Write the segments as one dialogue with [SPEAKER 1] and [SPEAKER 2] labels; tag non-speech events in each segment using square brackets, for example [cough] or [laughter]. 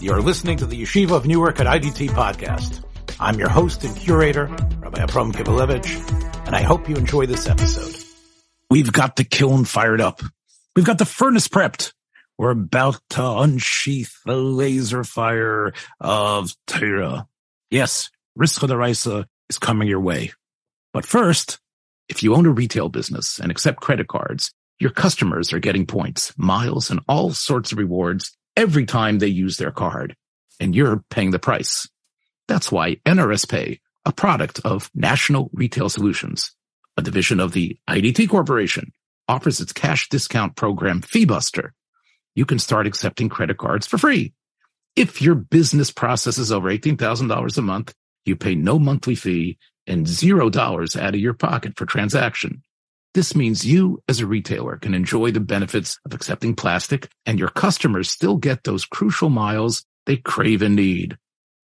[SPEAKER 1] You're listening to the Yeshiva of Newark at IDT podcast. I'm your host and curator, Rabbi Abram Kibalevich, and I hope you enjoy this episode. We've got the kiln fired up. We've got the furnace prepped. We're about to unsheath the laser fire of Torah. Yes, the Risa is coming your way. But first, if you own a retail business and accept credit cards, your customers are getting points, miles, and all sorts of rewards every time they use their card. And you're paying the price. That's why NRS Pay, a product of National Retail Solutions, a division of the IDT Corporation, offers its cash discount program FeeBuster. You can start accepting credit cards for free. If your business processes over $18,000 a month, you pay no monthly fee and $0 out of your pocket for transaction. This means you as a retailer can enjoy the benefits of accepting plastic and your customers still get those crucial miles they crave and need.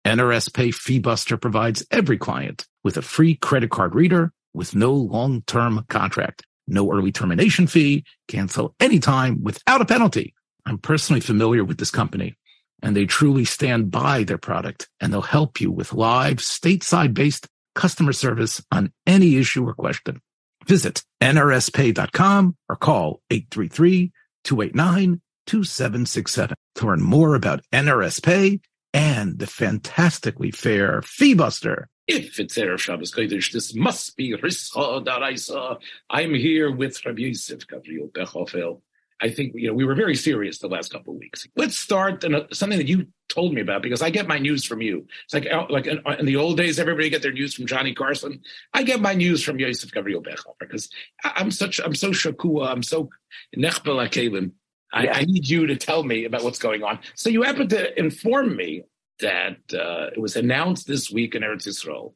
[SPEAKER 1] NRS Pay FeeBuster provides every client with a free credit card reader with no long-term contract, no early termination fee, cancel anytime without a penalty. I'm personally familiar with this company and they truly stand by their product and they'll help you with live stateside based customer service on any issue or question. Visit nrspay.com or call 833-289-2767 to learn more about NRS Pay and the fantastically fair FeeBuster.
[SPEAKER 2] If it's Erev Shabbos Kodesh, this must be Rischa Daraisa. I'm here with Rabbi Yosef Gabriel Bechhofer. I think you know we were very serious the last couple of weeks. Let's start a, something that you told me about because I get my news from you. It's like uh, like in, in, the old days, everybody get their news from Johnny Carson. I get my news from Yosef Gabriel Bechhofer because I'm such I'm so shakua. I'm so nechbel akelim. I, I need you to tell me about what's going on. So you happen to inform me that uh, it was announced this week in Eretz Yisrael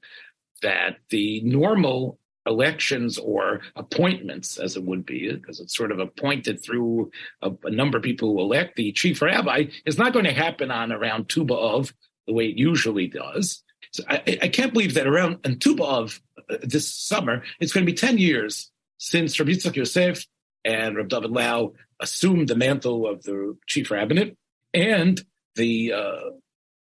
[SPEAKER 2] that the normal elections or appointments, as it would be, because it's sort of appointed through a, a, number of people who elect the chief rabbi, is not going to happen on around Tu B'Av the way it usually does. So I, I can't believe that around on Tu B'Av uh, this summer, it's going to be 10 years since Rabbi Yitzchak Yosef and Rabbi David Lau assumed the mantle of the chief rabbinate and the uh,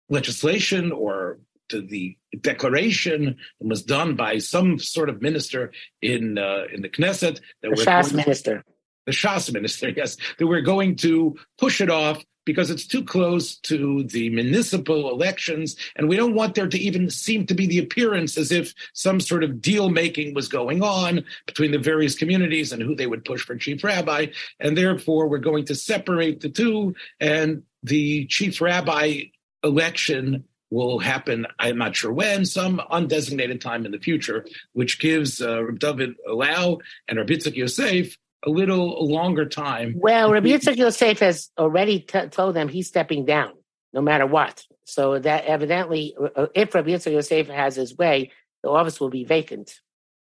[SPEAKER 2] legislation or to the declaration that was done by some sort of minister in uh, in the Knesset.
[SPEAKER 3] That the Shas minister.
[SPEAKER 2] The Shas minister, [laughs] yes. That we're going to push it off because it's too close to the municipal elections, and we don't want there to even seem to be the appearance as if some sort of deal making was going on between the various communities and who they would push for chief rabbi. And therefore, we're going to separate the two, and the chief rabbi election will happen, I'm not sure when, some undesignated time in the future, which gives uh, David Lau and Rabbi Yitzchak Yosef a little longer time.
[SPEAKER 3] Well, Rabbi Yitzchak Yosef has already t- told them he's stepping down, no matter what. So that evidently, uh, if Rabbi Yitzchak Yosef has his way, the office will be vacant.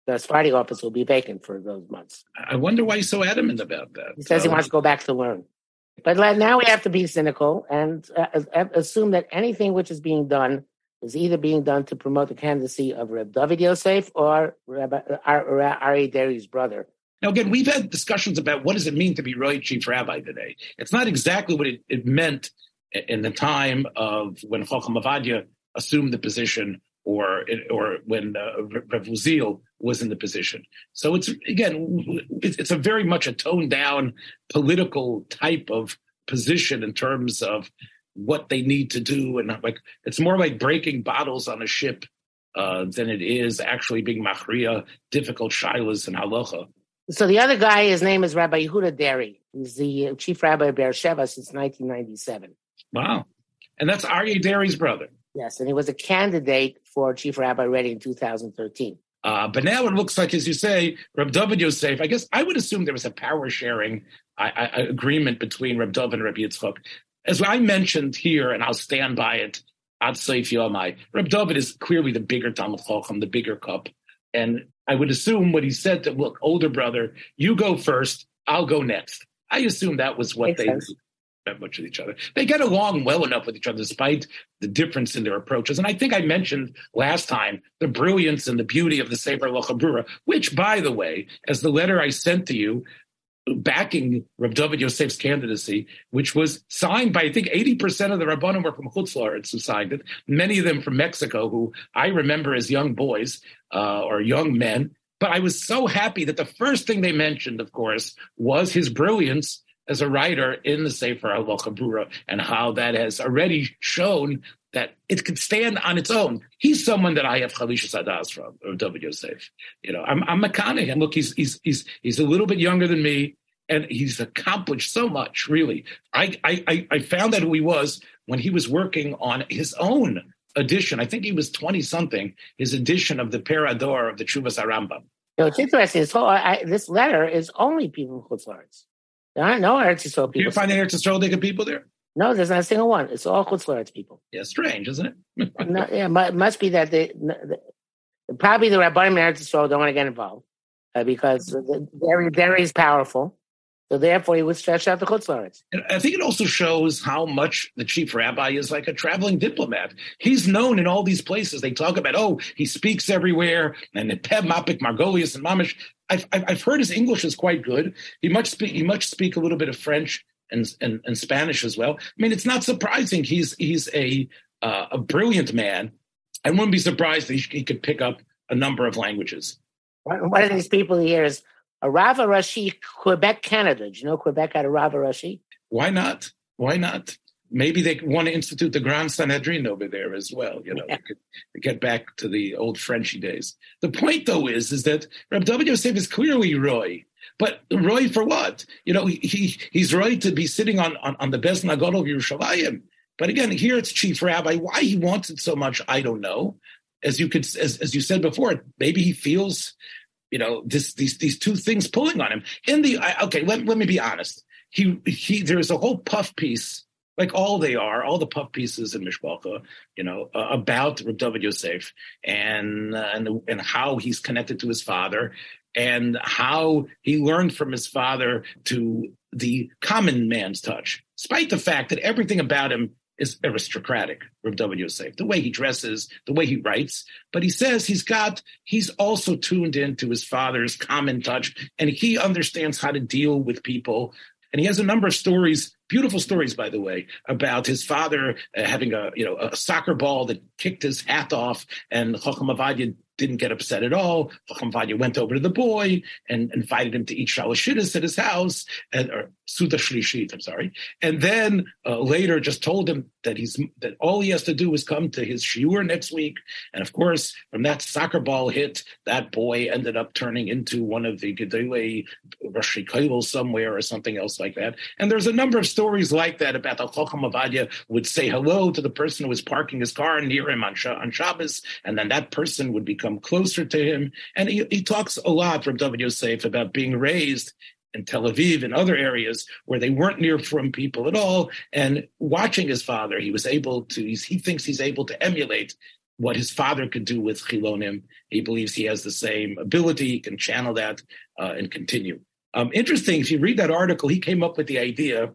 [SPEAKER 3] The Sephardi office will be vacant for those months.
[SPEAKER 2] I wonder why he's so adamant about that.
[SPEAKER 3] He says he wants to go back to learn. But now we have to be cynical and uh, uh, assume that anything which is being done is either being done to promote the candidacy of Reb David Yosef or Rabbi, Ari Deri's brother.
[SPEAKER 2] Now, again, we've had discussions about what does it mean to be Roy Chief Rabbi today. It's not exactly what it, it meant in the time of when Chacham Avadia assumed the position or or when uh, Rev Uziel was in the position. So it's again, it's a very much a toned down political type of position in terms of what they need to do, and like it's more like breaking bottles on a ship uh, than it is actually being machria, difficult shilas and halacha.
[SPEAKER 3] So the other guy, his name is Rabbi Yehuda Deri. He's the chief rabbi of Beersheba since 1997. Wow,
[SPEAKER 2] and that's Aryeh Deri's brother.
[SPEAKER 3] Yes, and he was a candidate for chief rabbi already in 2013.
[SPEAKER 2] Uh, but now it looks like, as you say, Reb David Yosef. I guess I would assume there was a power sharing I, I, agreement between Reb David and Reb Yitzchak. As I mentioned here, and I'll stand by it, Ad Seif Yomai, Reb David is clearly the bigger Talmud Chacham, the bigger cup. And I would assume what he said to, look, older brother, you go first, I'll go next. I assume that was what Makes they sense that much with each other. They get along well enough with each other despite the difference in their approaches. And I think I mentioned last time the brilliance and the beauty of the Sefer Halacha Berura, which, by the way, as the letter I sent to you, backing Reb David Yosef's candidacy, which was signed by I think eighty percent of the Rabbanim were from Chutzlaritz who signed it. Many of them from Mexico, who I remember as young boys uh, or young men. But I was so happy that the first thing they mentioned, of course, was his brilliance as a writer in the Sefer Halacha and how that has already shown that it could stand on its own. He's someone that I have Chalisha Sadas from, or David Yosef. You know, I'm, I'm and Look, he's, he's, he's, he's a little bit younger than me and he's accomplished so much, really. I, I, I found out who he was when he was working on his own edition. I think he was 20 something, his edition of the Pe'er HaDor of the Chuvas HaRambam.
[SPEAKER 3] You know, it's interesting. This, whole, I, this letter is only people from Chutzlaritz. There aren't no Eretz Yisrael people.
[SPEAKER 2] You find any Eretz Yisrael people there?
[SPEAKER 3] No, there's not a single one. It's all Chutzlaritz people.
[SPEAKER 2] Yeah, strange, isn't
[SPEAKER 3] it? [laughs] no, yeah, it must be that they, probably the Rabbanim Eretz Yisrael don't want to get involved uh, because very, very is powerful. So therefore, he was stretch out the chutzlaritz.
[SPEAKER 2] I think it also shows how much the chief rabbi is like a traveling diplomat. He's known in all these places. They talk about, oh, he speaks everywhere, and the Peb, Mapik, Margolius, and Mamish. I've, I've heard his English is quite good. He much speak, he much speak a little bit of French and, and, and Spanish as well. I mean, it's not surprising. He's he's a uh, a brilliant man. I wouldn't be surprised that he, he could pick up a number of languages.
[SPEAKER 3] One of these people here is a Rav HaRashi, Quebec, Canada. Do you know Quebec had a Rav HaRashi?
[SPEAKER 2] Why not? Why not? Maybe they want to institute the Grand Sanhedrin over there as well. You know, yeah. could get back to the old Frenchy days. The point, though, is is that Reb W. Yosef is clearly Roy. But Roy for what? You know, he, he's right to be sitting on, on, on the best Nagot of Yerushalayim. But again, here it's chief rabbi. Why he wants it so much, I don't know. As you could, as, as you said before, maybe he feels you know, this, these these two things pulling on him. In the okay, let, let me be honest. He he, there's a whole puff piece, like all they are, all the puff pieces in Mishpacha, you know, uh, about Reb David Yosef and uh, and and how he's connected to his father and how he learned from his father to the common man's touch, despite the fact that everything about him is aristocratic, Rav W. Yosef, the way he dresses, the way he writes. But he says he's got, he's also tuned into his father's common touch and he understands how to deal with people. And he has a number of stories, beautiful stories, by the way, about his father uh, having a, you know, a soccer ball that kicked his hat off and Chacham didn't get upset at all. Chacham Vadia went over to the boy and invited him to eat shalashidis at his house, and, or Suda Shlishit, I'm sorry. And then uh, later just told him that he's that all he has to do is come to his shiur next week. And of course, from that soccer ball hit, that boy ended up turning into one of the Gedele Rashi somewhere or something else like that. And there's a number of stories like that about how Chacham Avadia would say hello to the person who was parking his car near him on, on Shabbos, and then that person would become come closer to him. And he, he talks a lot from David Yosef about being raised in Tel Aviv and other areas where they weren't near from people at all. And watching his father, he was able to, he thinks he's able to emulate what his father could do with Chilonim. He believes he has the same ability, he can channel that uh, and continue. Um, interesting, if you read that article, he came up with the idea,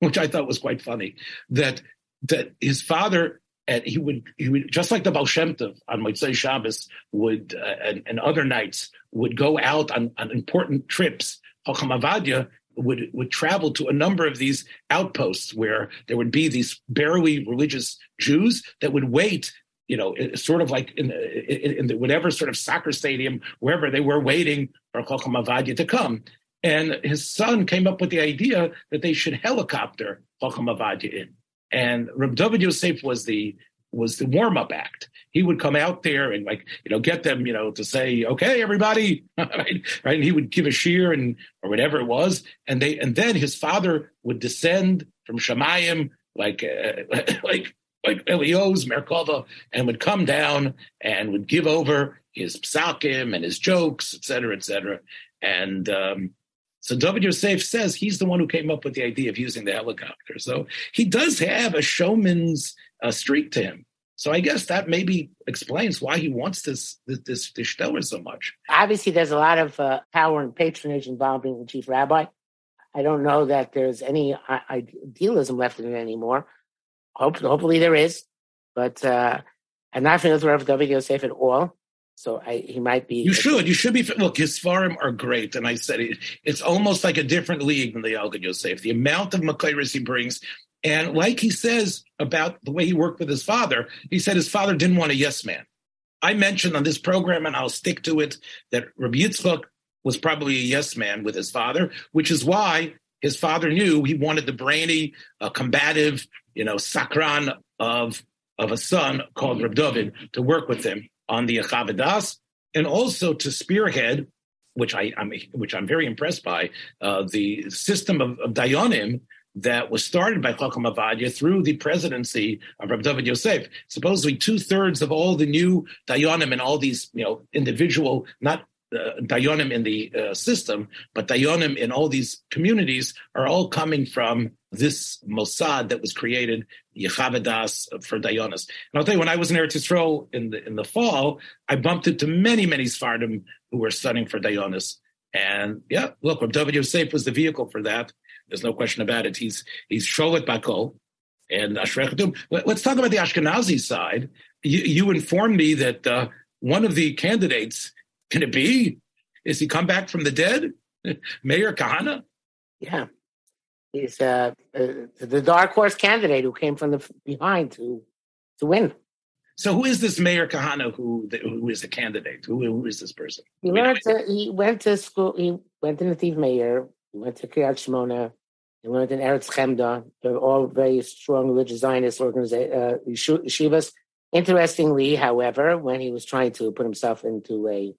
[SPEAKER 2] which I thought was quite funny, that that his father and he would he would just like the Baal Shem Tov on Motzei Shabbos would uh, and, and, other nights would go out on, on important trips. Chacham Avadia would would travel to a number of these outposts where there would be these barely religious Jews that would wait. You know, sort of like in, in, in the whatever sort of soccer stadium, wherever they were waiting for Chacham Avadia to come. And his son came up with the idea that they should helicopter Chacham Avadia in. And Reb David Yosef was the was the warm up act. He would come out there and like you know get them you know to say okay everybody [laughs] right right. And he would give a shiur and or whatever it was, and they and then his father would descend from Shemayim like uh, [laughs] like like Elios Merkava and would come down and would give over his psakim and his jokes, et cetera, et cetera. And um, so David Yosef says he's the one who came up with the idea of using the helicopter. So he does have a showman's uh, streak to him. So I guess that maybe explains why he wants this this this, Steller so much.
[SPEAKER 3] Obviously, there's a lot of uh, power and patronage involved in the chief rabbi. I don't know that there's any uh, idealism left in it anymore. Hope, hopefully there is, but uh, I'm not familiar with David Yosef at all. So I, he might be.
[SPEAKER 2] You should. You should be. Look, his farm are great, and I said it, it's almost like a different league than the Yalkut Yosef. The amount of Makairis he brings, and like he says about the way he worked with his father, he said his father didn't want a yes man. I mentioned on this program, and I'll stick to it, that Rabbi Yitzchak was probably a yes man with his father, which is why his father knew he wanted the brainy, uh, combative, you know, sakran of of a son called Reb David to work with him on the Achavadas, and also to spearhead, which I, am which I'm very impressed by, uh, the system of, of Dayanim that was started by Chacham Avadia through the presidency of Rabbi David Yosef. Supposedly, two thirds of all the new Dayanim and all these, you know, individual, not uh, Dayanim in the uh, system, but Dayanim in all these communities are all coming from this Mossad that was created, Yechavadas for Dayanis. And I'll tell you, when I was in Eretz Yisrael in the in the fall, I bumped into many, many Sfardim who were studying for Dayanis. And yeah, look, Rabbi Yosef was the vehicle for that. There's no question about it. He's he's Sholet Bakol and Ashrechatum. Let's talk about the Ashkenazi side. You, you informed me that uh, one of the candidates can it be? Is he come back from the dead? [laughs] Meir Kahana?
[SPEAKER 3] Yeah. He's uh, uh, the dark horse candidate who came from the behind to to win.
[SPEAKER 2] So who is this Meir Kahana who who is the candidate? Who, who is this person?
[SPEAKER 3] He went to he went to school. He went to Nativ Meir. He went to Kiryat Shmona. He learned in Eretz Chemda. They're all very strong religious Zionist organizations, uh, yeshivas. Interestingly, however, when he was trying to put himself into a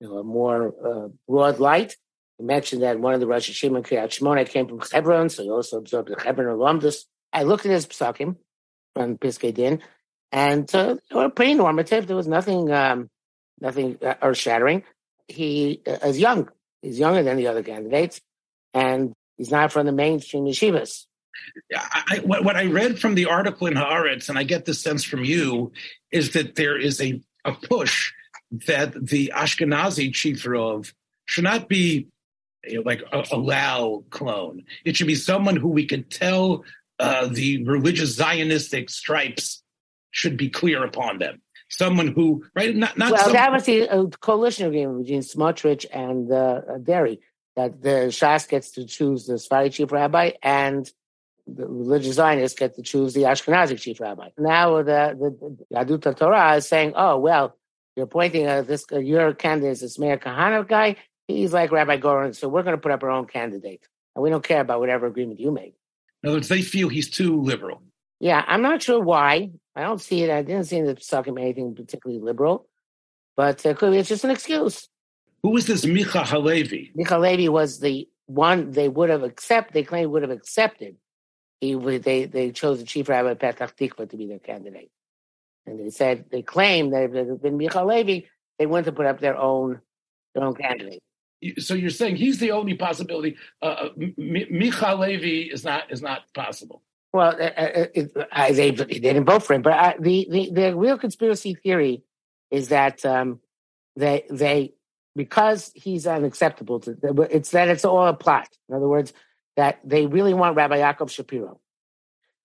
[SPEAKER 3] you know, a more uh, broad light. He mentioned that one of the Rosh Hashanah Kiryat Shmona came from Hebron, so he also absorbed the Hebron alumnus. I looked at his psakim from Piskei Din, and uh, they were pretty normative. There was nothing, um, nothing uh, earth shattering. He uh, is young. He's younger than the other candidates, and he's not from the mainstream yeshivas.
[SPEAKER 2] I, what, what, I read from the article in Haaretz, and I get the sense from you, is that there is a, a push that the Ashkenazi chief Rav should not be you know, like a, a Lau clone. It should be someone who we can tell uh, the religious Zionistic stripes should be clear upon them. Someone who, right? Not, not
[SPEAKER 3] well,
[SPEAKER 2] some...
[SPEAKER 3] that was the uh, coalition agreement between Smotrich and uh, Deri that the Shas gets to choose the Sfari chief rabbi and the religious Zionists get to choose the Ashkenazi chief rabbi. Now the, the, the Yadut Torah is saying, oh, well, you're pointing at this, uh, your candidate is this Meir Kahana guy. He's like Rabbi Goren, so we're going to put up our own candidate. And we don't care about whatever agreement you make.
[SPEAKER 2] In other words, they feel he's too liberal.
[SPEAKER 3] Yeah, I'm not sure why. I don't see it. I didn't see the sucking anything particularly liberal, but uh, clearly it's just an excuse.
[SPEAKER 2] Who is this Micha Halevi?
[SPEAKER 3] Micha Halevi was the one they would have accepted. They claimed would have accepted. He would, they they chose the chief rabbi Petach Tikva to be their candidate. And they said they claimed that if it had been Micha Halevi, they went to put up their own their own candidate.
[SPEAKER 2] So you're saying he's the only possibility. Uh, uh Micha Halevi is not is not possible.
[SPEAKER 3] Well, uh, uh it, uh, they they didn't vote for him, but uh, the, the the real conspiracy theory is that um, they they because he's unacceptable to it's that it's all a plot. In other words, that they really want Rabbi Yaakov Shapiro.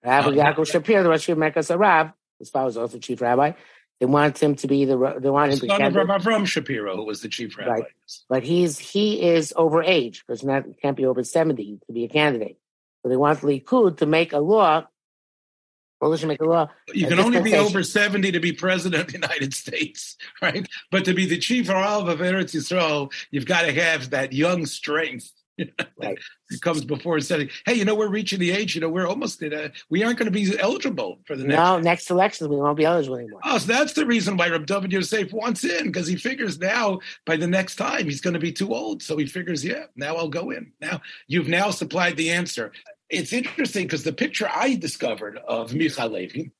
[SPEAKER 3] Rabbi uh, Yaakov [laughs] Shapiro, the Rosh Mercaz HaRav, his father was also chief rabbi. They want him to be the. They want him
[SPEAKER 2] to. Son of Rabbi Avram Shapiro, who was the chief rabbi. Right.
[SPEAKER 3] But he's he is over age because not can't be over seventy to be a candidate. So they want Likud to make a law. Coalition make a law.
[SPEAKER 2] You can only be over seventy to be president of the United [laughs] States, right? But to be the chief Rav of Eretz Yisrael, you've got to have that young strength [laughs]
[SPEAKER 3] right.
[SPEAKER 2] It comes before saying, "Hey, you know, we're reaching the age. You know, we're almost in a, we aren't going to be eligible for the next."
[SPEAKER 3] No, next elections we won't be eligible anymore.
[SPEAKER 2] Oh, so that's the reason why Reb David Yosef wants in because he figures now by the next time he's going to be too old. So he figures, yeah, now I'll go in. Now you've now supplied the answer. It's interesting because the picture I discovered of Micha Halevi,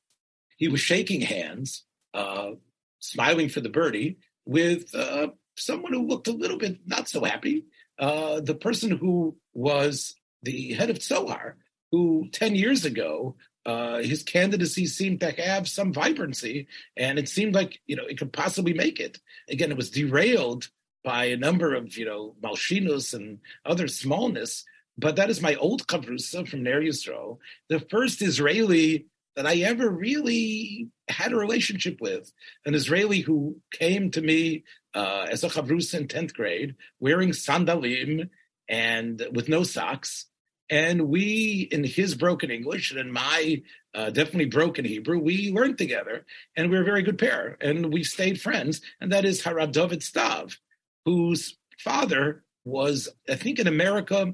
[SPEAKER 2] he was shaking hands, uh, smiling for the birdie with uh, someone who looked a little bit not so happy uh, the person who was the head of Tzohar, who 10 years ago, uh, his candidacy seemed to have some vibrancy, and it seemed like you know it could possibly make it. Again, it was derailed by a number of you know malshinus and other smallness. But that is my old chavrusa from Ner Yisrael, the first Israeli that I ever really had a relationship with. An Israeli who came to me uh, as a chavrus in 10th grade, wearing sandalim and with no socks. And we, in his broken English and in my uh, definitely broken Hebrew, we learned together and we were a very good pair and we stayed friends. And that is Harav David Stav, whose father was, I think, in America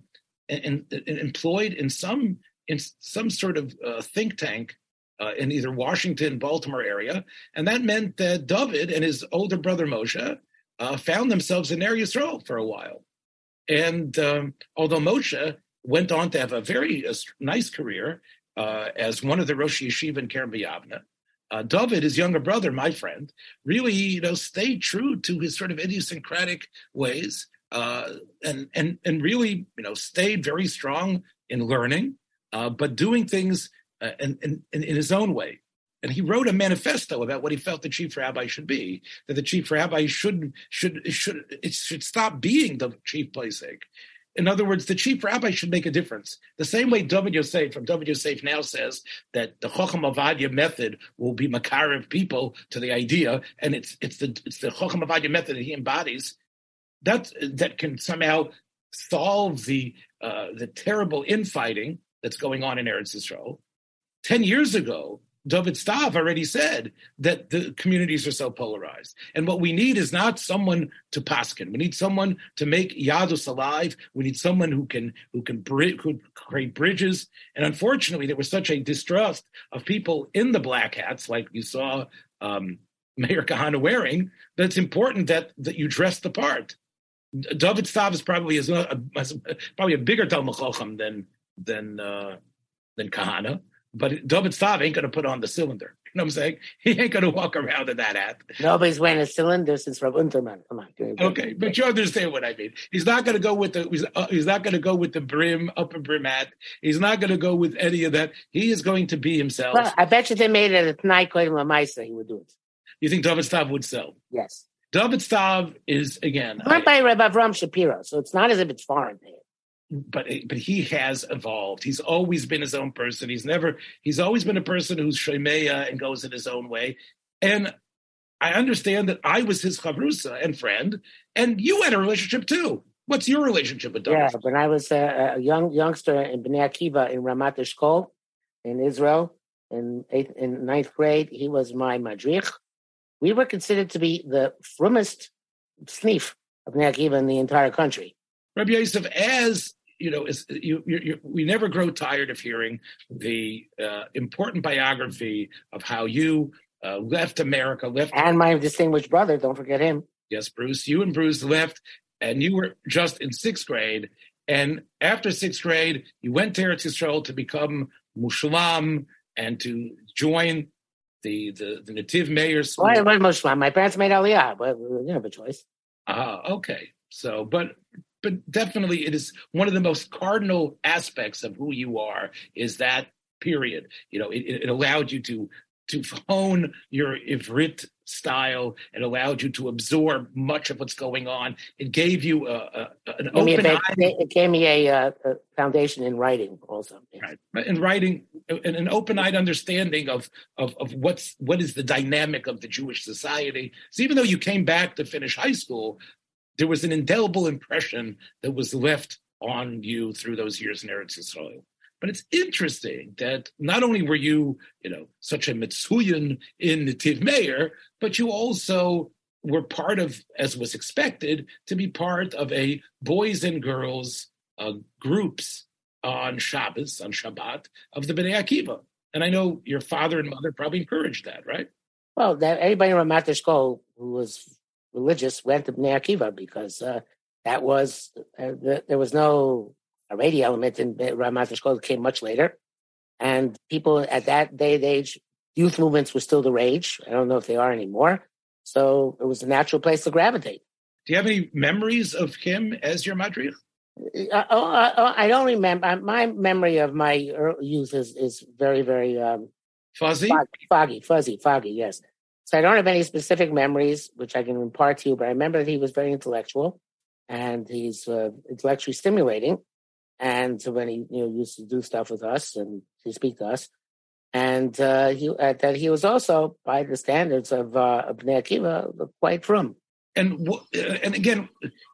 [SPEAKER 2] and employed in some in some sort of uh, think tank uh, in either Washington, Baltimore area, and that meant that David and his older brother Moshe uh, found themselves in Eretz Yisrael for a while. And um, although Moshe went on to have a very uh, nice career uh, as one of the Rosh Yeshiva in Kerem B'Yavne, uh, David, his younger brother, my friend, really, you know, stayed true to his sort of idiosyncratic ways, uh, and and and really, you know, stayed very strong in learning, uh, but doing things in, in, in his own way. And he wrote a manifesto about what he felt the chief rabbi should be. That the chief rabbi should should should it should stop being the chief placeik. In other words, the chief rabbi should make a difference. The same way David Yosef from David Yosef now says that the Chocham Avadia method will be Makarev people to the idea, and it's it's the it's the Chocham Avadia method that he embodies. That that can somehow solve the uh, the terrible infighting that's going on in Eretz Yisrael. Ten years ago, David Stav already said that the communities are so polarized. And what we need is not someone to paskin. We need someone to make Yadus alive. We need someone who can who can who create bridges. And unfortunately, there was such a distrust of people in the black hats, like you saw um, [laughs] Meir Kahana wearing, that it's important that that you dress the part. David Stav is probably is a, a, probably a bigger Talmud Chacham than than uh, than Kahana but David Stav ain't going to put on the cylinder. You know what I'm saying? [laughs] He ain't going to walk around in that hat.
[SPEAKER 3] Nobody's wearing a cylinder since Rav Unterman. Come on.
[SPEAKER 2] Okay, but you understand what I mean. He's not going to go with the. He's, uh, he's not going to go with the brim upper brim hat. He's not going to go with any of that. He is going to be himself.
[SPEAKER 3] Well, I bet you they made it at night Kodim Lamaisa. He would do it.
[SPEAKER 2] You think David Stav would sell?
[SPEAKER 3] Yes.
[SPEAKER 2] David Stav is again.
[SPEAKER 3] Not by Rabbi Avram Shapiro, so it's not as if it's foreign there
[SPEAKER 2] but but he has evolved. He's always been his own person. He's never. He's always been a person who's shemeya and goes in his own way. And I understand that I was his chavrusa and friend, and you had a relationship too. What's your relationship with David?
[SPEAKER 3] Yeah, when I was a, a young youngster in Bnei Akiva in Ramat Eshkol in Israel in eighth in ninth grade, he was my madrich. We were considered to be the frumest sneef of Bnei Akiva in the entire country.
[SPEAKER 2] Rabbi Yosef, as you know, is, you, you, you, we never grow tired of hearing the uh, important biography of how you uh, left America, left
[SPEAKER 3] and my distinguished brother. Don't forget him.
[SPEAKER 2] Yes, Bruce. You and Bruce left, and you were just in sixth grade. And after sixth grade, you went to Eretz Yisrael to become Mushalam and to join the the, the Nativ Meir School.
[SPEAKER 3] Why, why Mushalam? My parents made Aliyah, but we didn't have a choice.
[SPEAKER 2] Ah, uh, okay. So, but but definitely it is one of the most cardinal aspects of who you are is that period. You know, it, it allowed you to to hone your Ivrit style. It allowed you to absorb much of what's going on. It gave you a, a an open.
[SPEAKER 3] eye. It gave me a, uh, a, foundation in writing, also.
[SPEAKER 2] Right, in writing, an, an open-eyed understanding of, of of what's what is the dynamic of the Jewish society. So even though you came back to finish high school, there was an indelible impression that was left on you through those years in Eretz Yisrael. But it's interesting that not only were you, you know, such a mitzuyan in Nativ Meir, but you also were part of, as was expected, to be part of a boys and girls uh, groups on Shabbos, on Shabbat, of the Bnei Akiva. And I know your father and mother probably encouraged that, right?
[SPEAKER 3] Well, that, anybody in Ramat Eshkol who was religious went to Bnei Akiva because uh, that was uh, the, there was no Haredi element in Ramat Eshkol came much later, and people at that day and age, youth movements were still the rage. I don't know if they are anymore. So it was a natural place to gravitate.
[SPEAKER 2] Do you have any memories of him as your madrich?
[SPEAKER 3] Uh, oh, uh, oh, I don't remember. My memory of my youth is is very, very um,
[SPEAKER 2] fuzzy,
[SPEAKER 3] foggy, fuzzy, foggy. Yes, so I don't have any specific memories, which I can impart to you, but I remember that he was very intellectual and he's uh, intellectually stimulating. And so when he you know, used to do stuff with us and to speak to us, and uh, he, uh, that he was also, by the standards of, uh, of Akiva, quite frum.
[SPEAKER 2] And uh, and again,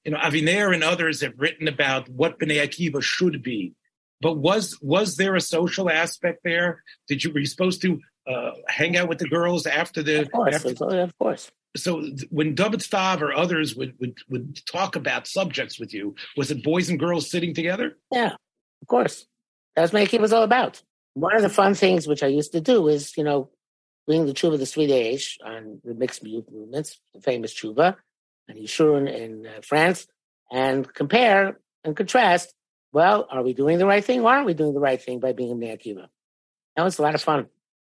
[SPEAKER 2] you know, Aviner and others have written about what Bnei Akiva should be. But was was there a social aspect there? Did you were you supposed to uh, hang out with the girls after the?
[SPEAKER 3] Of course,
[SPEAKER 2] after,
[SPEAKER 3] of course.
[SPEAKER 2] So when David Stav or others would, would would talk about subjects with you, was it boys and girls sitting together?
[SPEAKER 3] Yeah, of course. That's what Akiva was all about. One of the fun things which I used to do is, you know, bring the Tshuva the Seridei Eish on the mixed youth movements, the famous Tshuva, and Yeshurun in uh, France, and compare and contrast. Well, are we doing the right thing? Why aren't we doing the right thing by being in Bnei Akiva? That was a lot of fun.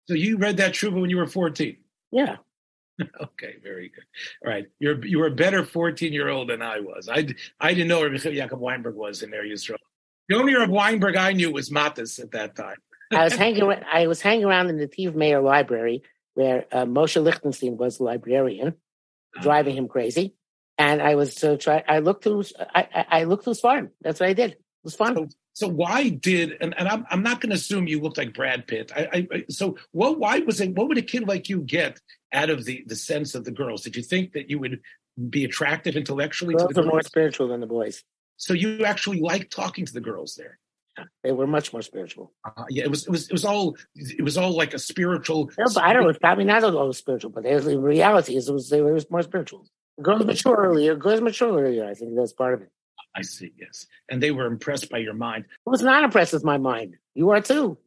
[SPEAKER 2] So you read that Tshuva when you were 14?
[SPEAKER 3] Yeah. [laughs]
[SPEAKER 2] okay, very good. All right. You're you were a better 14 year old than I was. I, I didn't know where Jacob Weinberg was in there, Yisrael. The only Reb Weinberg I knew was Matas at that time.
[SPEAKER 3] I was hanging. I was hanging around in the Tiv Mayor Library where uh, Moshe Lichtenstein was the librarian, driving him crazy. And I was to try. I looked through. I, I, I looked through his farm. That's what I did. It was fun.
[SPEAKER 2] So, so why did and, and I'm I'm not going to assume you looked like Brad Pitt. I, I so what? Why was it? What would a kid like you get out of the the sense of the girls? Did you think that you would be attractive intellectually?
[SPEAKER 3] Girls
[SPEAKER 2] to the
[SPEAKER 3] are
[SPEAKER 2] girls?
[SPEAKER 3] more spiritual than the boys.
[SPEAKER 2] So you actually liked talking to the girls there.
[SPEAKER 3] They were much more spiritual.
[SPEAKER 2] Uh, yeah, it was. It was. It was all. It was all like a spiritual.
[SPEAKER 3] No, but I don't know. It's probably not all spiritual, but the reality is it was, it was more spiritual. Girls mature earlier. Girls mature earlier. I think that's part of it.
[SPEAKER 2] I see. Yes, and they were impressed by your mind.
[SPEAKER 3] I was not impressed with my mind. You are too.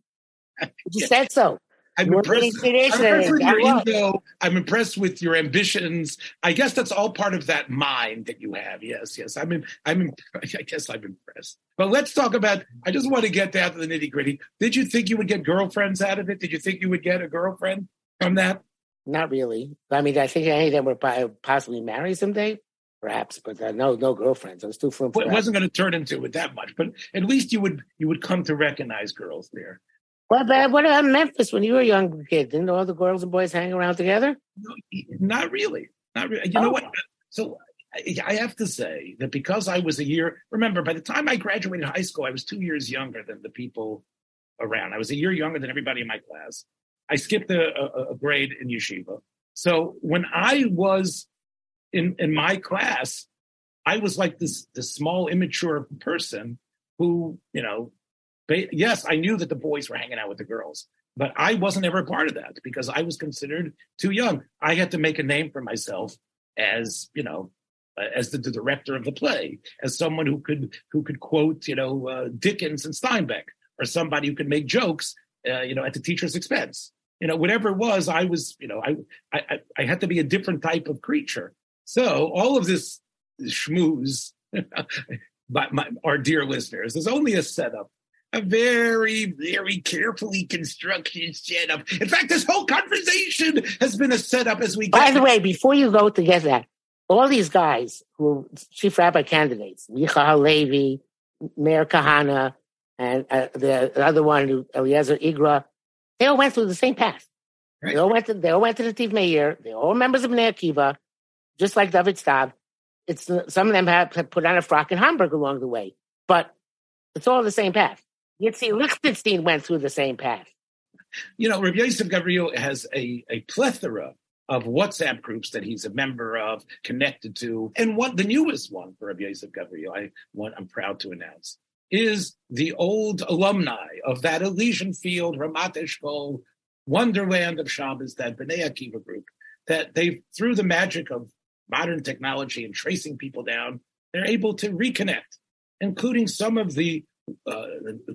[SPEAKER 3] [laughs] You said so.
[SPEAKER 2] I'm impressed, I'm impressed with your ego. I'm impressed with your ambitions. I guess that's all part of that mind that you have. Yes, yes. I'm. In, I'm. In, [laughs] I guess I'm impressed. But let's talk about. I just want to get down to the nitty gritty. Did you think you would get girlfriends out of it? Did you think you would get a girlfriend from that?
[SPEAKER 3] Not really. I mean, I think any of them would possibly marry someday, perhaps, but uh, no, no girlfriends. I was too
[SPEAKER 2] Well, it wasn't going to turn into it that much, but at least you would. You would come to recognize girls there.
[SPEAKER 3] Well, but what about Memphis when you were a young kid? Didn't all the girls and boys hang around together?
[SPEAKER 2] No, Not really. Not really. You know
[SPEAKER 3] Oh.
[SPEAKER 2] what? So I I have to say that because I was a year, remember, by the time I graduated high school, I was two years younger than the people around. I was a year younger than everybody in my class. I skipped a, a, a grade in yeshiva. So when I was in, in my class, I was like this, this small, immature person who, you know, yes, I knew that the boys were hanging out with the girls, but I wasn't ever a part of that because I was considered too young. I had to make a name for myself as, you know, as the, the director of the play, as someone who could who could quote, you know, uh, Dickens and Steinbeck, or somebody who could make jokes, uh, you know, at the teacher's expense. You know, whatever it was, I was, you know, I I- I had to be a different type of creature. So all of this schmooze, [laughs] by my, our dear listeners, is only a setup a very, very carefully constructed setup. In fact, this whole conversation has been a setup as we get.
[SPEAKER 3] By the way, before you go to get that, all these guys who chief rabbi candidates, Micha Halevi, Meir Kahana, and uh, the other one, Eliezer Igra, they all went through the same path.
[SPEAKER 2] Right.
[SPEAKER 3] They all went to they all went to the Tiv Meir. They're all members of Bnei Akiva, just like David Stav. It's some of them have, have put on a frock in Hamburg along the way, but it's all the same path. Yitzi [laughs] Lichtenstein went through the same path.
[SPEAKER 2] you know, Rabbi Yosef Gabriel has a, a plethora of WhatsApp groups that he's a member of, connected to, and one the newest one for Rabbi Yosef Gabriel, I want I'm proud to announce, is the old alumni of that Elysian Field, Ramat Eshkol, Wonderland of Shabbos, that Bnei Akiva group, that they through the magic of modern technology and tracing people down, they're able to reconnect, including some of the uh,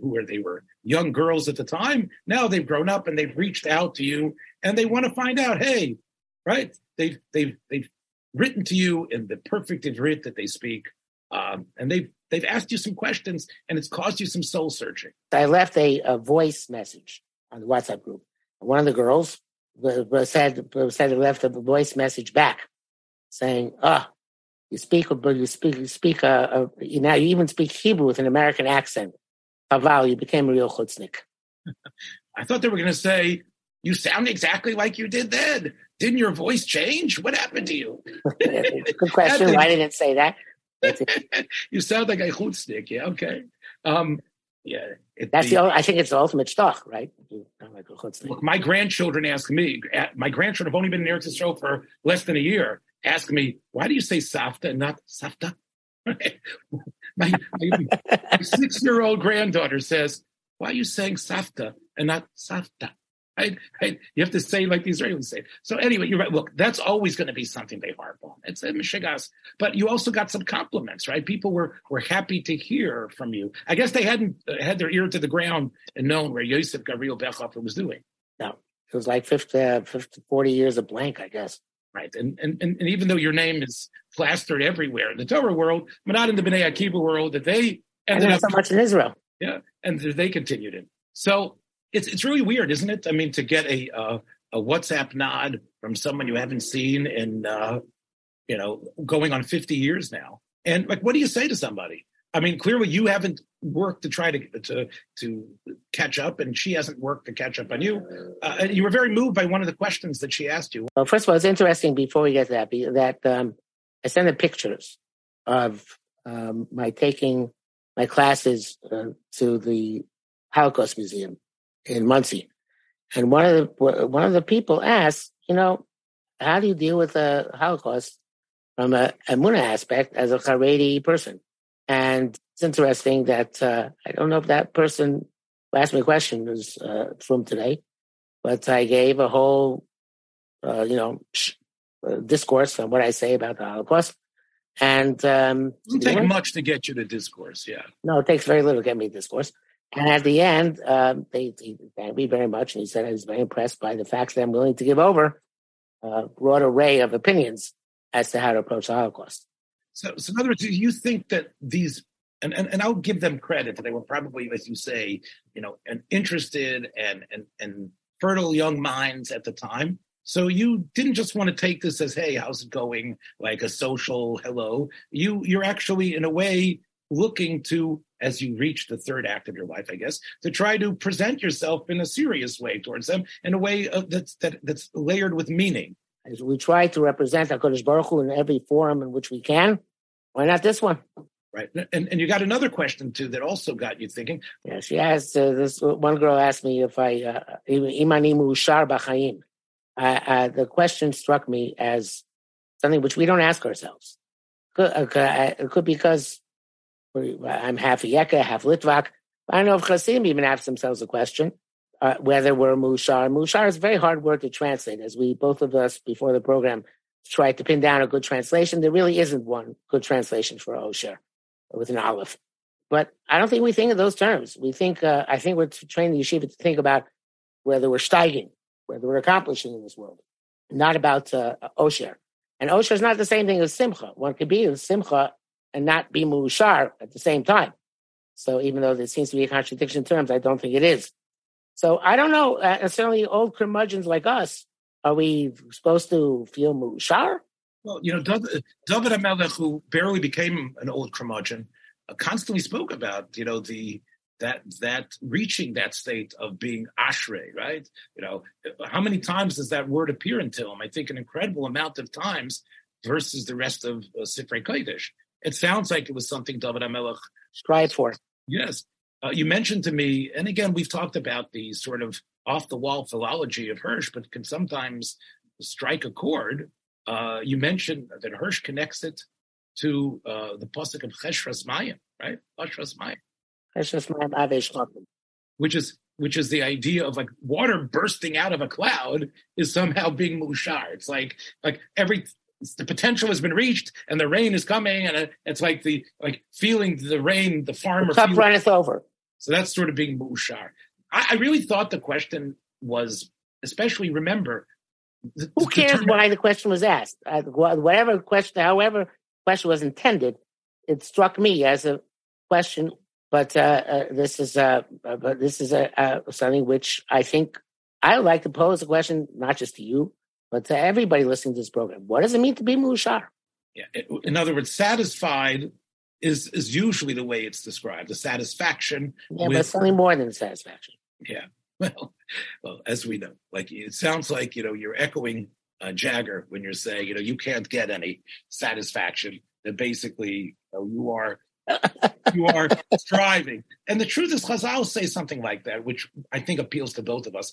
[SPEAKER 2] who were they were young girls at the time. Now they've grown up and they've reached out to you and they want to find out. Hey, right? They've they've they've written to you in the perfect Ivrit that they speak, um, and they've they've asked you some questions, and it's caused you some soul searching.
[SPEAKER 3] I left a, a voice message on the WhatsApp group. One of the girls uh, said said left a voice message back saying, "Ah, you speak, but you speak, you speak. Uh, uh, you now you even speak Hebrew with an American accent. Haval, you became a real chutznik." [laughs]
[SPEAKER 2] I thought they were going to say. You sound exactly like you did then. Didn't your voice change? What happened to you? [laughs]
[SPEAKER 3] Good question. [laughs] Why didn't it say that?
[SPEAKER 2] you sound like a chutznik. Yeah, okay. Um, yeah,
[SPEAKER 3] That's the, the I think it's the ultimate stock, right?
[SPEAKER 2] Look, my grandchildren ask me. My grandchildren have only been in Eretz Yisrael for less than a year. Ask me why do you say Safta and not Safta? [laughs] my, my, my six-year-old granddaughter says, "Why are you saying Safta and not Safta?" Right? right? You have to say like the Israelis say. So anyway, you're right. Look, that's always going to be something they harp on. It's a mishigas. But you also got some compliments, right? People were were happy to hear from you. I guess they hadn't uh, had their ear to the ground and known where Yosef Gabriel Bechhofer was doing.
[SPEAKER 3] No, it was like 50, uh, 50, 40 years of blank, I guess.
[SPEAKER 2] Right. And, and, and, even though your name is plastered everywhere in the Torah world, but not in the Bnei Akiva world, that they
[SPEAKER 3] ended and up so much in Israel.
[SPEAKER 2] Yeah. And they continued it. So it's it's really weird, isn't it? I mean, to get a uh, a WhatsApp nod from someone you haven't seen in uh, you know going on fifty years now, and like, what do you say to somebody? I mean, clearly you haven't worked to try to to to catch up, and she hasn't worked to catch up on you. Uh, you were very moved by one of the questions that she asked you.
[SPEAKER 3] Well, first of all, it's interesting. Before we get to that, that um, I sent her pictures of um, my taking my classes uh, to the Holocaust Museum in Muncie, And one of the one of the people asked, you know, how do you deal with the Holocaust from a, a Muna aspect as a Haredi person? And it's interesting that uh, I don't know if that person who asked me a question was uh, from today, but I gave a whole, uh, you know, sh- uh, discourse on what I say about the Holocaust. And um,
[SPEAKER 2] it doesn't take much to get you to discourse, yeah.
[SPEAKER 3] No, it takes very little to get me discourse. And at the end, um, they, they thanked me very much. And he said I was very impressed by the facts that I'm willing to give over a broad array of opinions as to how to approach the Holocaust.
[SPEAKER 2] So, so in other words, you think that these, and, and, and I'll give them credit that they were probably, as you say, you know, an interested and, and, and fertile young minds at the time. So you didn't just want to take this as, hey, how's it going? Like a social hello. You, you're actually, in a way, looking to as you reach the third act of your life, I guess, to try to present yourself in a serious way towards them, in a way uh, that's that, that's layered with meaning.
[SPEAKER 3] As we try to represent Hakadosh Baruch Hu in every forum in which we can, why not this one?
[SPEAKER 2] Right, and and you got another question too that also got you thinking.
[SPEAKER 3] Yeah, she asked. Uh, this one girl asked me if I uh, imani mushar b'chaim. Uh, the question struck me as something which we don't ask ourselves. Could, uh, it could because I'm half Yeka, half Litvak. I don't know if Chassidim even ask themselves a question uh, whether we're Mushar. Mushar is very hard word to translate, as we both of us before the program tried to pin down a good translation. There really isn't one good translation for Osher with an Aleph. But I don't think we think of those terms. We think, uh, I think we're training the yeshiva to think about whether we're steiging, whether we're accomplishing in this world, not about uh, Osher. And Osher is not the same thing as Simcha. One could be in Simcha and not be mushar at the same time. So even though there seems to be a contradiction in terms, I don't think it is. So I don't know. Uh, certainly, old curmudgeons like us, are we supposed to feel mushar?
[SPEAKER 2] Well, you know, David, David HaMelech, who barely became an old curmudgeon, uh, constantly spoke about you know the that that reaching that state of being ashrei, right? You know, how many times does that word appear in Tehillim? I think an incredible amount of times versus the rest of uh, Sifrei Kodesh. It sounds like it was something David HaMelech
[SPEAKER 3] strive for.
[SPEAKER 2] Yes. Uh, you mentioned to me, and again, we've talked about the sort of off the wall philology of Hirsch, but can sometimes strike a chord. Uh, you mentioned that Hirsch connects it to uh, the pasuk of Cheshras Mayim, right? Cheshras Mayim.
[SPEAKER 3] Cheshras Mayim
[SPEAKER 2] Which is which is the idea of like water bursting out of a cloud is somehow being mushar. It's like like every the potential has been reached and the rain is coming and it's like the like feeling the rain the farmer the
[SPEAKER 3] cup runneth over
[SPEAKER 2] so that's sort of being mushar I, I, really thought the question was especially remember
[SPEAKER 3] the, who cares determine- why the question was asked? Uh, whatever question however question was intended it struck me as a question but uh, uh, this is uh, but this is a, something which I think I would like to pose a question not just to you but to everybody listening to this program, what does it mean to be mushar?
[SPEAKER 2] Yeah, in other words, satisfied is is usually the way it's described. The satisfaction.
[SPEAKER 3] Yeah, with, but something more than satisfaction.
[SPEAKER 2] Yeah. [laughs] Well, well, as we know, like it sounds like you know you're echoing uh, Jagger when you're saying you know you can't get any satisfaction. That basically you, know, you are you are striving. And the truth is, Chazal say something like that, which I think appeals to both of us.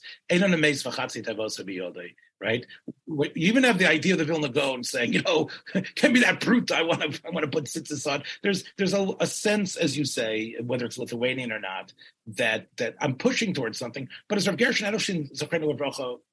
[SPEAKER 2] Right? You even have the idea of the Vilna Gaon saying, you know, [laughs] give me that brute. I want to, I want to put tzitzis on. There's, there's a, a, sense, as you say, whether it's Lithuanian or not, that that I'm pushing towards something. But as Rav Gershon Edelstein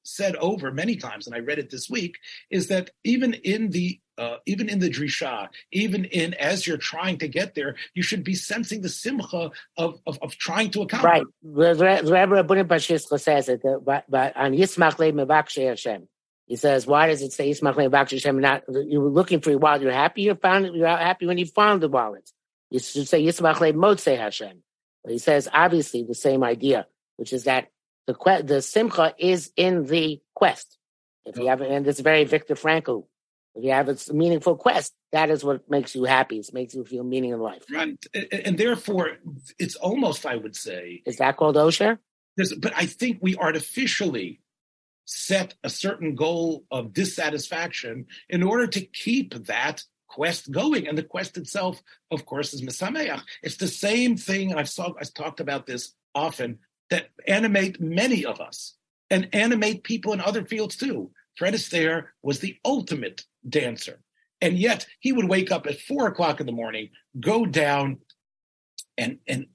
[SPEAKER 2] said over many times, and I read it this week, is that even in the uh, even in the drisha, even in as you're trying to get there, you should be sensing the simcha of of, of trying to accomplish.
[SPEAKER 3] Right. Rabbi Rabbi Pashiska says it, but, on Yismach Le Hashem. He says, why does it say Yismach Le Hashem? Not you were looking for your wallet. You're happy you found it. You're happy when you found the wallet. You should say Yismach Le Motze Hashem. But he says obviously the same idea, which is that the the simcha is in the quest. If you have, and it's very Viktor Frankl if you have a meaningful quest, that is what makes you happy. It makes you feel meaning in life.
[SPEAKER 2] Right. And therefore, it's almost, I would say.
[SPEAKER 3] Is that called Osher?
[SPEAKER 2] But I think we artificially set a certain goal of dissatisfaction in order to keep that quest going. And the quest itself, of course, is Misameach. It's the same thing, and I've, saw, I've talked about this often, that animate many of us and animate people in other fields too. Fred Astaire was the ultimate dancer. And yet he would wake up at four o'clock in the morning, go down and and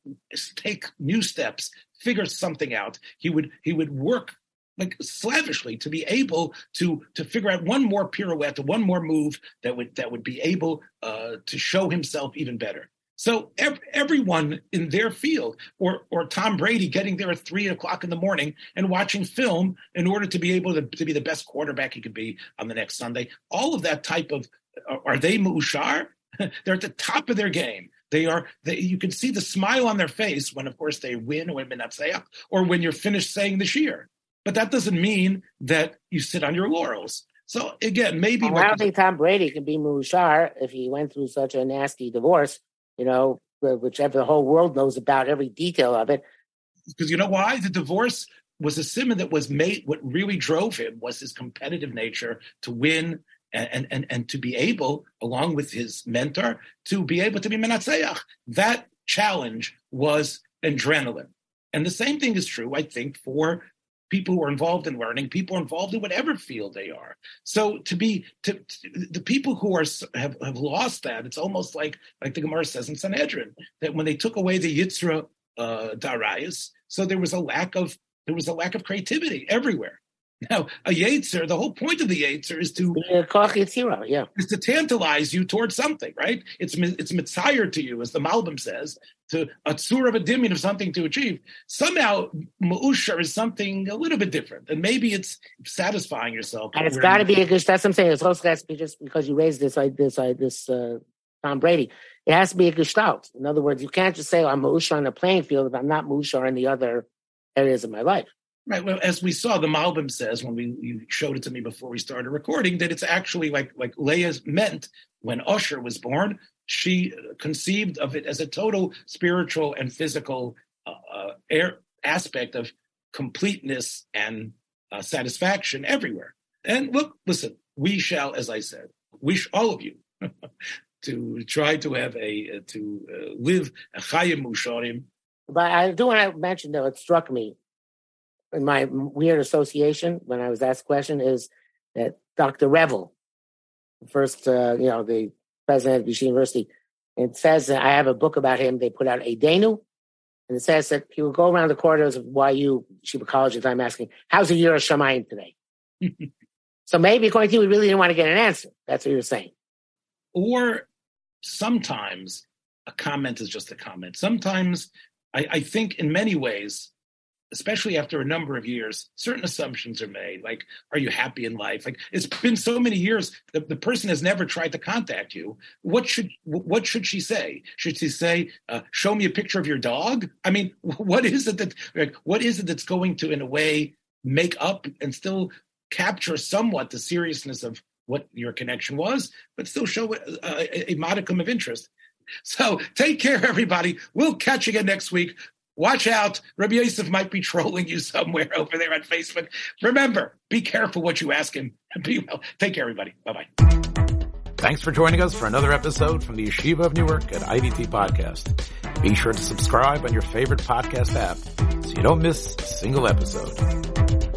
[SPEAKER 2] take new steps, figure something out. He would he would work like slavishly to be able to to figure out one more pirouette, one more move that would that would be able uh, to show himself even better. So ev- everyone in their field, or or Tom Brady getting there at three o'clock in the morning and watching film in order to be able to, to be the best quarterback he could be on the next Sunday. All of that type of are they mushar? [laughs] They're at the top of their game. They are. They, you can see the smile on their face when, of course, they win or minatzeach, or when you're finished saying the shir. But that doesn't mean that you sit on your laurels. So again, maybe.
[SPEAKER 3] Well, I don't think Tom Brady can be mushar if he went through such a nasty divorce you know, whichever the whole world knows about every detail of it.
[SPEAKER 2] Because you know why? The divorce was a siman that was made. What really drove him was his competitive nature to win and, and, and to be able, along with his mentor, to be able to be menatzeach. That challenge was adrenaline. And the same thing is true, I think, for people who are involved in learning, people involved in whatever field they are. So to be to, to, the people who are have, have lost that, it's almost like like the Gemara says in Sanhedrin that when they took away the Yitzra uh, d'Arayos, so there was a lack of there was a lack of creativity everywhere. Now, a Yetzer, the whole point of the Yetzer is to
[SPEAKER 3] yeah, yeah,
[SPEAKER 2] is to tantalize you towards something, right? It's it's mitzire to you, as the Malbim says, to a tzur of a dimin of something to achieve. Somehow, ma'usher is something a little bit different, and maybe it's satisfying yourself.
[SPEAKER 3] And it's got to be a good. That's what I'm saying. It's also got to be just because you raised this, like this, like this. Uh, Tom Brady. It has to be a gestalt. In other words, you can't just say, I'm Ma'usha on the playing field if I'm not Ma'usha in the other areas of my life.
[SPEAKER 2] Right. Well, as we saw, the Malbim says when we you showed it to me before we started recording that it's actually like like Leah meant when Asher was born. She conceived of it as a total spiritual and physical uh, uh air, aspect of completeness and uh, satisfaction everywhere. And look, listen, we shall, as I said, wish all of you [laughs] to try to have a uh, to live a chayim mi'usharim.
[SPEAKER 3] But I do want to mention though, it struck me in my weird association when I was asked a question is that Dr. Revel, the first, uh, you know, the president of Yeshiva University, it says that I have a book about him. They put out Adenu, and it says that he would go around the corridors of YU Yeshiva College at I'm asking, "How's the yiras Shamayim today?" [laughs] so maybe according to you, we really didn't want to get an answer. That's what you're saying.
[SPEAKER 2] Or sometimes a comment is just a comment. Sometimes I, I think in many ways especially after a number of years, certain assumptions are made. Like, are you happy in life? Like, it's been so many years. The, the person has never tried to contact you. What should what should she say? Should she say, uh, "Show me a picture of your dog"? I mean, [laughs] what is it that like, what is it that's going to, in a way, make up and still capture somewhat the seriousness of what your connection was, but still show a, a modicum of interest? So take care, everybody. We'll catch you again next week Watch out. Rabbi Yosef might be [laughs] trolling you somewhere over there on Facebook. Remember, be careful what you ask him. and Be well. Take care, everybody. Bye bye. Thanks for joining us for another episode from the Yeshiva of Newark at IDT Podcast. Be sure to subscribe on your favorite podcast app so you don't miss a single episode.